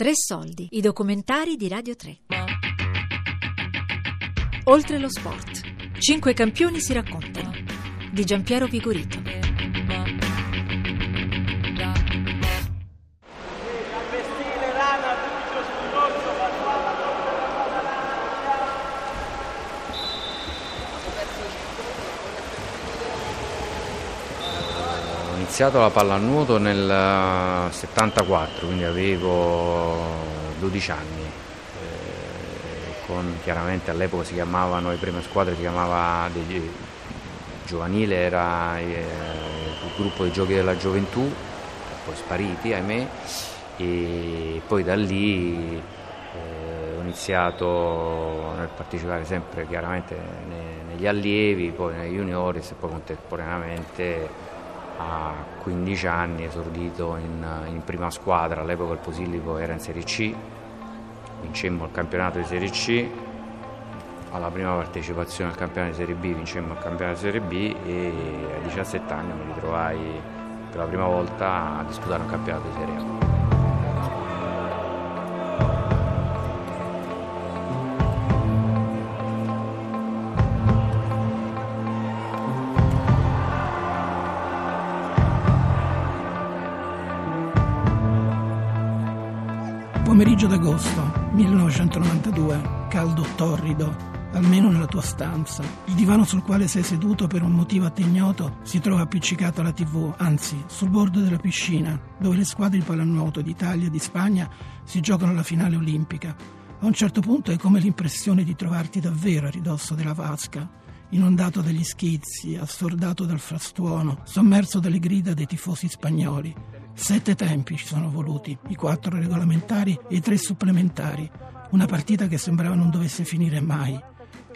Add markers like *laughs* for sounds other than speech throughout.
Tre soldi, i documentari di Radio 3. Oltre lo sport. Cinque campioni si raccontano. Di Giampiero Vigorito. Iniziato la pallanuoto nel 74, quindi avevo 12 anni. Eh, con, chiaramente all'epoca si chiamavano, le prime squadre si chiamava degli, giovanile, era eh, il gruppo dei giochi della gioventù, poi spariti ahimè, e poi da lì eh, ho iniziato nel partecipare sempre chiaramente ne, negli allievi, poi nei juniores e poi contemporaneamente a 15 anni esordito in, in prima squadra, all'epoca il Posillipo era in Serie C, vincemmo il campionato di Serie C, alla prima partecipazione al campionato di Serie B vincemmo il campionato di Serie B e a 17 anni mi ritrovai per la prima volta a disputare un campionato di Serie A. Pomeriggio d'agosto 1992, caldo torrido, almeno nella tua stanza. Il divano sul quale sei seduto per un motivo a te ignoto si trova appiccicato alla tv, anzi sul bordo della piscina, dove le squadre di pallanuoto d'Italia e di Spagna si giocano la finale olimpica. A un certo punto hai come l'impressione di trovarti davvero a ridosso della vasca, inondato dagli schizzi, assordato dal frastuono, sommerso dalle grida dei tifosi spagnoli. Sette tempi ci sono voluti, i quattro regolamentari e i tre supplementari. Una partita che sembrava non dovesse finire mai.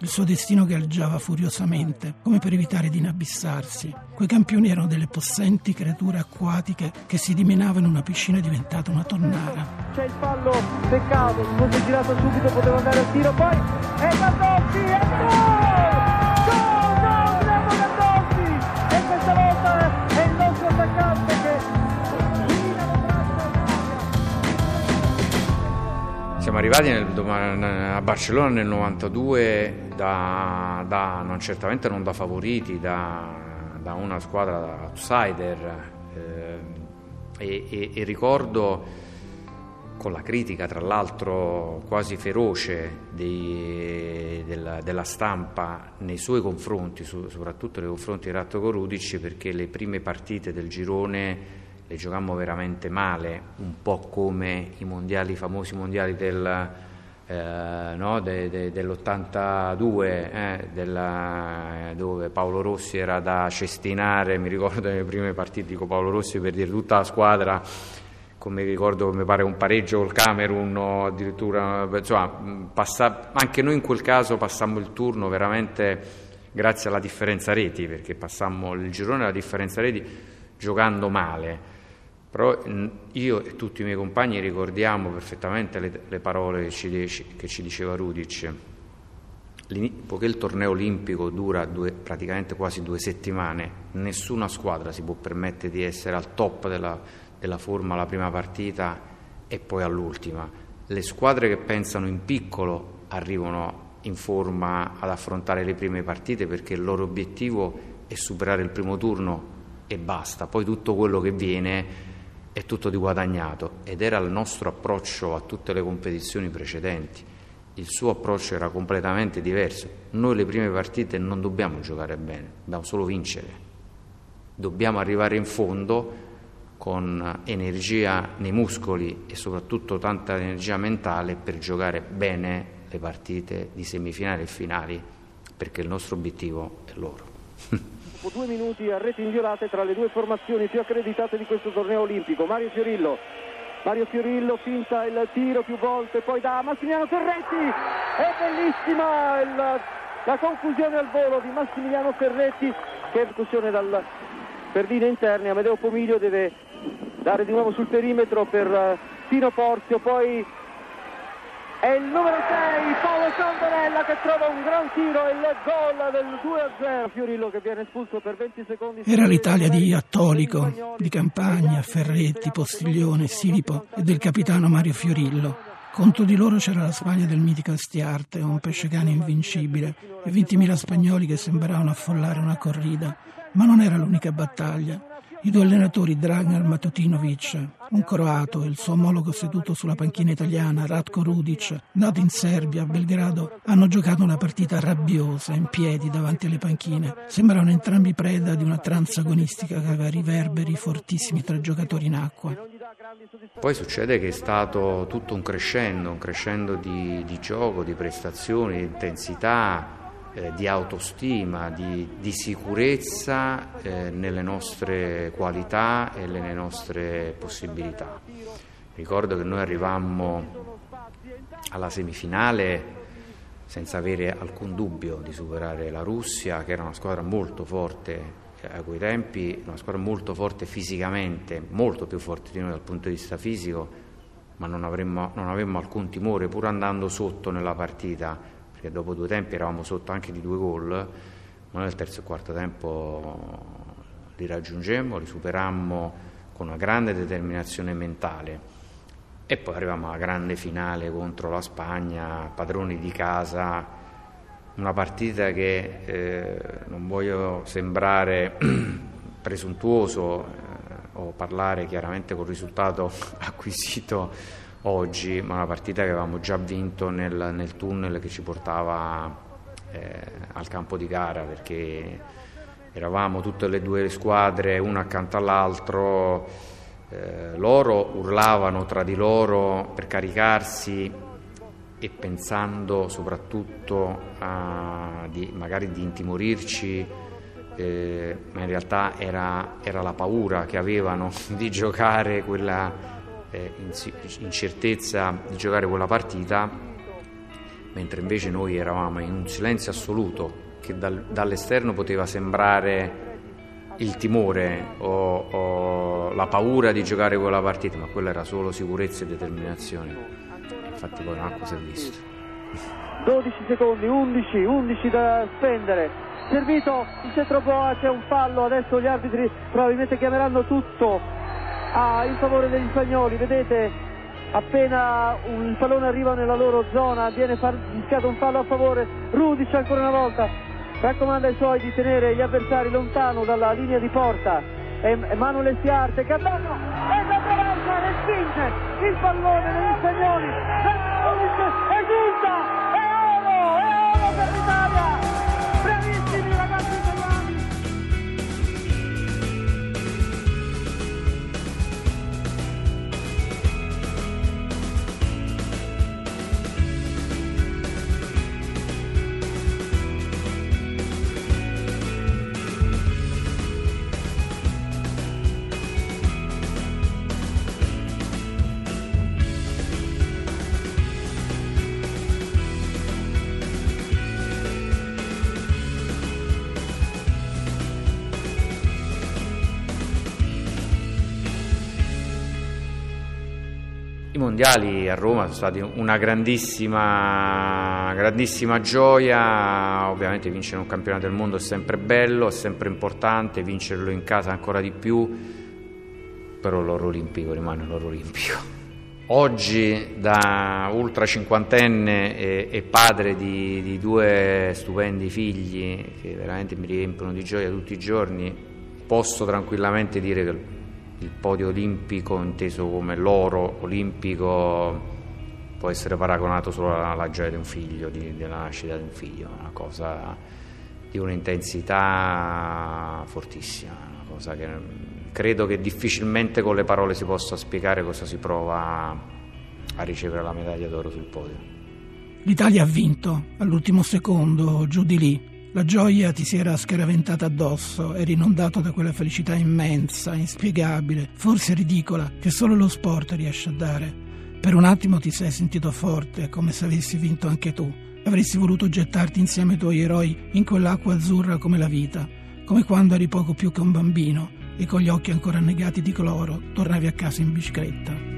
Il suo destino galleggiava furiosamente, come per evitare di inabissarsi. Quei campioni erano delle possenti creature acquatiche che si dimenavano in una piscina diventata una tonnara. C'è il fallo, peccato, si fosse girato subito, poteva andare al tiro, poi è Gandolfi, è! Gol, Siamo arrivati nel- a Barcellona nel 92 da, da- non certamente non da favoriti, da, da una squadra da outsider eh, e, e- e ricordo con la critica tra l'altro quasi feroce dei- della, della stampa nei suoi confronti, su- soprattutto nei confronti di Ratto Corudici perché le prime partite del girone le giocammo veramente male, un po' come i mondiali, i famosi mondiali del, eh, no, de- de- dell'82, eh, della- dove Paolo Rossi era da cestinare, mi ricordo nelle prime partite, dico Paolo Rossi per dire tutta la squadra, come ricordo mi pare un pareggio col Camerun addirittura, insomma, passa- anche noi in quel caso passammo il turno veramente grazie alla differenza reti, perché passammo il girone alla differenza reti giocando male. Però mh, io e tutti i miei compagni ricordiamo perfettamente le, le parole che ci, che ci diceva Rudic. Poiché il torneo olimpico dura due- praticamente quasi due settimane, nessuna squadra si può permettere di essere al top della, della forma alla prima partita e poi all'ultima. Le squadre che pensano in piccolo arrivano in forma ad affrontare le prime partite perché il loro obiettivo è superare il primo turno e basta, poi tutto quello che viene è tutto di guadagnato ed era il nostro approccio a tutte le competizioni precedenti. Il suo approccio era completamente diverso. Noi le prime partite non dobbiamo giocare bene, dobbiamo solo vincere. Dobbiamo arrivare in fondo con energia nei muscoli e soprattutto tanta energia mentale per giocare bene le partite di semifinali e finali, perché il nostro obiettivo è loro. *laughs* Dopo due minuti a reti inviolate tra le due formazioni più accreditate di questo torneo olimpico. Mario Fiorillo. Mario Fiorillo finta il tiro più volte, poi da Massimiliano Ferretti. È bellissima il- la confusione al volo di Massimiliano Ferretti che è escursione dal per linee interne. Amedeo Pomiglio deve dare di nuovo sul perimetro per eh, Tino Porzio, poi è il numero 6 Paolo Santarella che trova un gran tiro il gol del 2-0 Fiorillo che viene espulso per 20 secondi era l'Italia di Attolico, di Campagna, Ferretti, Postiglione, Silipo e del capitano Mario Fiorillo. Contro di loro c'era la Spagna del mitico Astiarte, un pescecane invincibile e 20.000 spagnoli che sembravano affollare una corrida. Ma non era l'unica battaglia i due allenatori Dragan Matutinovic, un croato, e il suo omologo seduto sulla panchina italiana, Ratko Rudic, nato in Serbia, a Belgrado, hanno giocato una partita rabbiosa, in piedi, davanti alle panchine. Sembravano entrambi preda di una trance agonistica che aveva riverberi fortissimi tra giocatori in acqua. Poi succede che è stato tutto un crescendo, un crescendo di, di gioco, di prestazioni, di intensità, eh, di autostima, di, di sicurezza eh, nelle nostre qualità e nelle nostre possibilità. Ricordo che noi arrivammo alla semifinale senza avere alcun dubbio di superare la Russia, che era una squadra molto forte eh, a quei tempi, una squadra molto forte fisicamente, molto più forte di noi dal punto di vista fisico, ma non, avremmo, non avevamo alcun timore, pur andando sotto nella partita, perché dopo due tempi eravamo sotto anche di due gol, ma nel terzo e quarto tempo li raggiungemmo, li superammo con una grande determinazione mentale. E poi arriviamo alla grande finale contro la Spagna, padroni di casa, una partita che eh, non voglio sembrare *clears throat* presuntuoso eh, o parlare chiaramente col risultato *laughs* acquisito oggi, ma una partita che avevamo già vinto nel, nel tunnel che ci portava eh, al campo di gara perché eravamo tutte le due squadre una accanto all'altro, eh, loro urlavano tra di loro per caricarsi e pensando soprattutto a, di, magari di intimorirci, eh, ma in realtà era, era la paura che avevano *laughs* di giocare quella eh, incertezza di giocare quella partita, mentre invece noi eravamo in un silenzio assoluto che dal, dall'esterno poteva sembrare il timore o, o, la paura di giocare quella partita, ma quella era solo sicurezza e determinazione. Infatti poi l'acqua si è visto. 12 secondi, 11, 11 da spendere. Servito il centro Boa, c'è un fallo, adesso gli arbitri probabilmente chiameranno tutto ah, in favore degli spagnoli, vedete appena un pallone arriva nella loro zona viene fischiato un fallo a favore, Rudic ancora una volta raccomanda ai suoi di tenere gli avversari lontano dalla linea di porta. E Manuel Siarte che andando e da traversa respinge il pallone degli spagnoli. Rudic esulta è oro, è oro per l'Italia I mondiali a Roma sono stati una grandissima, grandissima gioia, ovviamente vincere un campionato del mondo è sempre bello, è sempre importante, vincerlo in casa ancora di più, però l'oro olimpico rimane l'oro olimpico. Oggi da ultra cinquantenne e, e padre di, di due stupendi figli che veramente mi riempiono di gioia tutti i giorni, posso tranquillamente dire che il podio olimpico inteso come l'oro olimpico può essere paragonato solo alla gioia di un figlio, di, della nascita di un figlio, una cosa di un'intensità fortissima, una cosa che credo che difficilmente con le parole si possa spiegare cosa si prova a ricevere la medaglia d'oro sul podio. L'Italia ha vinto all'ultimo secondo, giù di lì, la gioia ti si era scaraventata addosso, eri inondato da quella felicità immensa, inspiegabile, forse ridicola, che solo lo sport riesce a dare. Per un attimo ti sei sentito forte, come se avessi vinto anche tu. Avresti voluto gettarti insieme ai tuoi eroi in quell'acqua azzurra come la vita, come quando eri poco più che un bambino e con gli occhi ancora annegati di cloro tornavi a casa in bicicletta.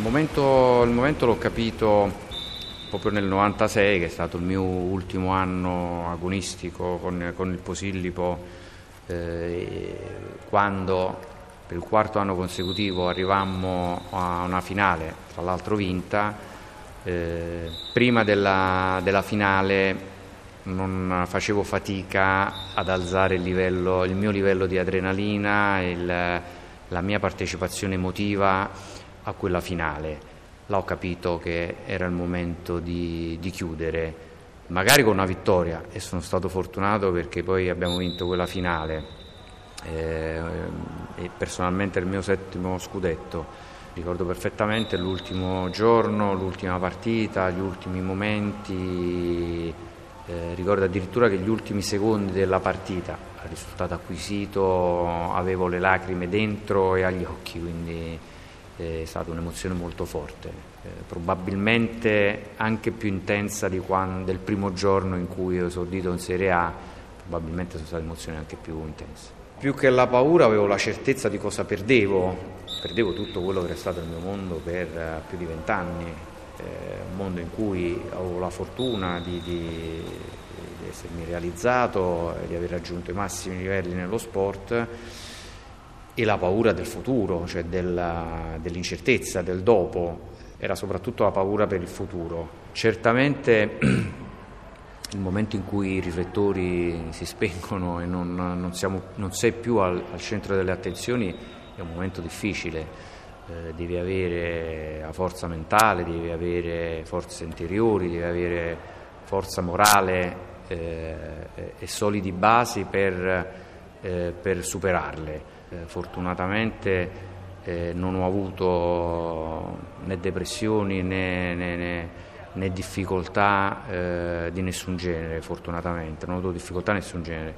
Momento, il momento l'ho capito proprio nel 96, che è stato il mio ultimo anno agonistico con, con il Posillipo, eh, quando per il quarto anno consecutivo arrivammo a una finale, tra l'altro vinta. Eh, prima della, della, finale non facevo fatica ad alzare il, livello, il mio livello di adrenalina, il, la mia partecipazione emotiva a quella finale. Là ho capito che era il momento di, di chiudere, magari con una vittoria e sono stato fortunato perché poi abbiamo vinto quella finale. Eh, e personalmente il mio settimo scudetto. Ricordo perfettamente l'ultimo giorno, l'ultima partita, gli ultimi momenti, eh, ricordo addirittura che gli ultimi secondi della partita, il risultato acquisito, avevo le lacrime dentro e agli occhi, quindi è stata un'emozione molto forte, eh, probabilmente anche più intensa di quando, del primo giorno in cui ho esordito in Serie A, probabilmente sono state emozioni anche più intense. Più che la paura avevo la certezza di cosa perdevo, perdevo tutto quello che era stato il mio mondo per uh, più di vent'anni, eh, un mondo in cui avevo la fortuna di, di, di essermi realizzato, di aver raggiunto i massimi livelli nello sport e la paura del futuro, cioè della, dell'incertezza, del dopo, era soprattutto la paura per il futuro. Certamente *clears throat* il momento in cui i riflettori si spengono e non, non, siamo, non sei più al, al, centro delle attenzioni è un momento difficile. Eh, devi avere la forza mentale, devi avere forze interiori, devi avere forza morale eh, e solidi basi per, eh, per superarle. Eh, fortunatamente eh, non ho avuto né depressioni né, né, né, né difficoltà eh, di nessun genere, fortunatamente, non ho avuto difficoltà di nessun genere.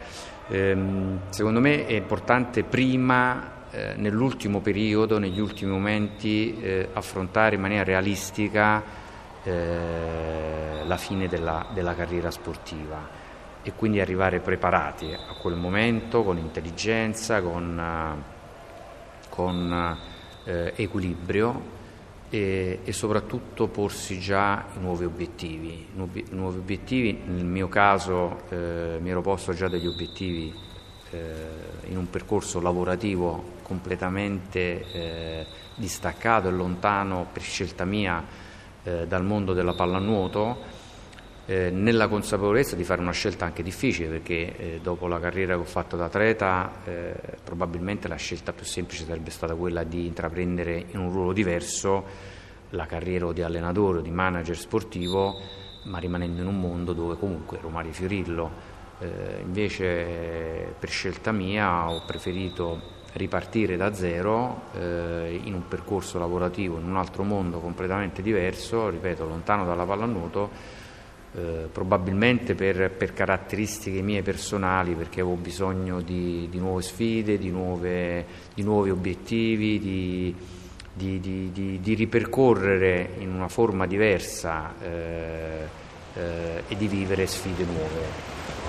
Ehm, secondo me è importante prima eh, nell'ultimo periodo, negli ultimi momenti, eh, affrontare in maniera realistica eh, la fine della, della, carriera sportiva e quindi arrivare preparati a quel momento con intelligenza, con, eh, con eh, equilibrio e, e, soprattutto porsi già nuovi obiettivi. Nuovi, nuovi obiettivi, nel mio caso eh, mi ero posto già degli obiettivi eh, in un percorso lavorativo completamente eh, distaccato e lontano per scelta mia eh, dal mondo della pallanuoto eh, nella consapevolezza di fare una scelta anche difficile perché eh, dopo la carriera che ho fatto da atleta eh, probabilmente la scelta più semplice sarebbe stata quella di intraprendere in un ruolo diverso la carriera di allenatore o di manager sportivo ma rimanendo in un mondo dove comunque Romario Fiorillo. Eh, invece per scelta mia ho preferito ripartire da zero eh, in un percorso lavorativo in un altro mondo completamente diverso, ripeto, lontano dalla pallanuoto eh, probabilmente per, per, caratteristiche mie personali, perché avevo bisogno di, di nuove sfide, di, nuove, di nuovi obiettivi, di, di, ripercorrere in una forma diversa eh, eh, e di vivere sfide nuove.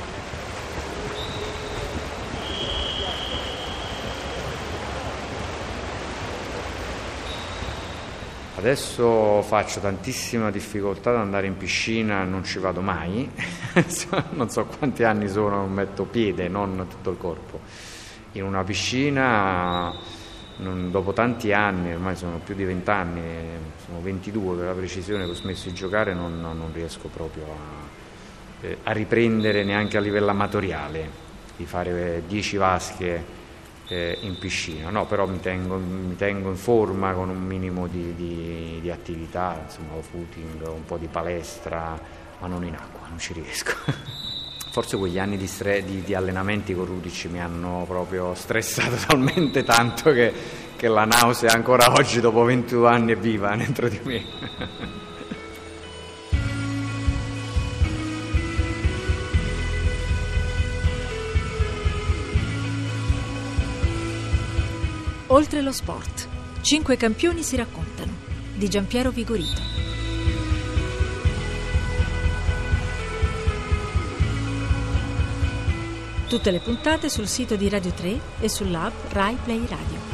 Adesso faccio tantissima difficoltà ad andare in piscina, non ci vado mai, *laughs* non so quanti anni sono, non metto piede, non tutto il corpo. In una piscina, non, dopo tanti anni, ormai sono più di 20 anni, sono 22 per la precisione che ho smesso di giocare, non, non riesco proprio a, eh, a riprendere neanche a livello amatoriale, di fare 10 vasche eh, in piscina, no, però mi tengo, mi tengo, in forma con un minimo di, di, di attività, insomma, footing, un po' di palestra, ma non in acqua, non ci riesco. *laughs* Forse quegli anni di, stre- di, di, allenamenti con Rudic mi hanno proprio stressato *laughs* talmente tanto che, che la nausea ancora oggi, dopo 22 anni, è viva dentro di me. *laughs* Oltre lo sport, cinque campioni si raccontano di Giampiero Vigorito. Tutte le puntate sul sito di Radio 3 e sull'app Rai Play Radio.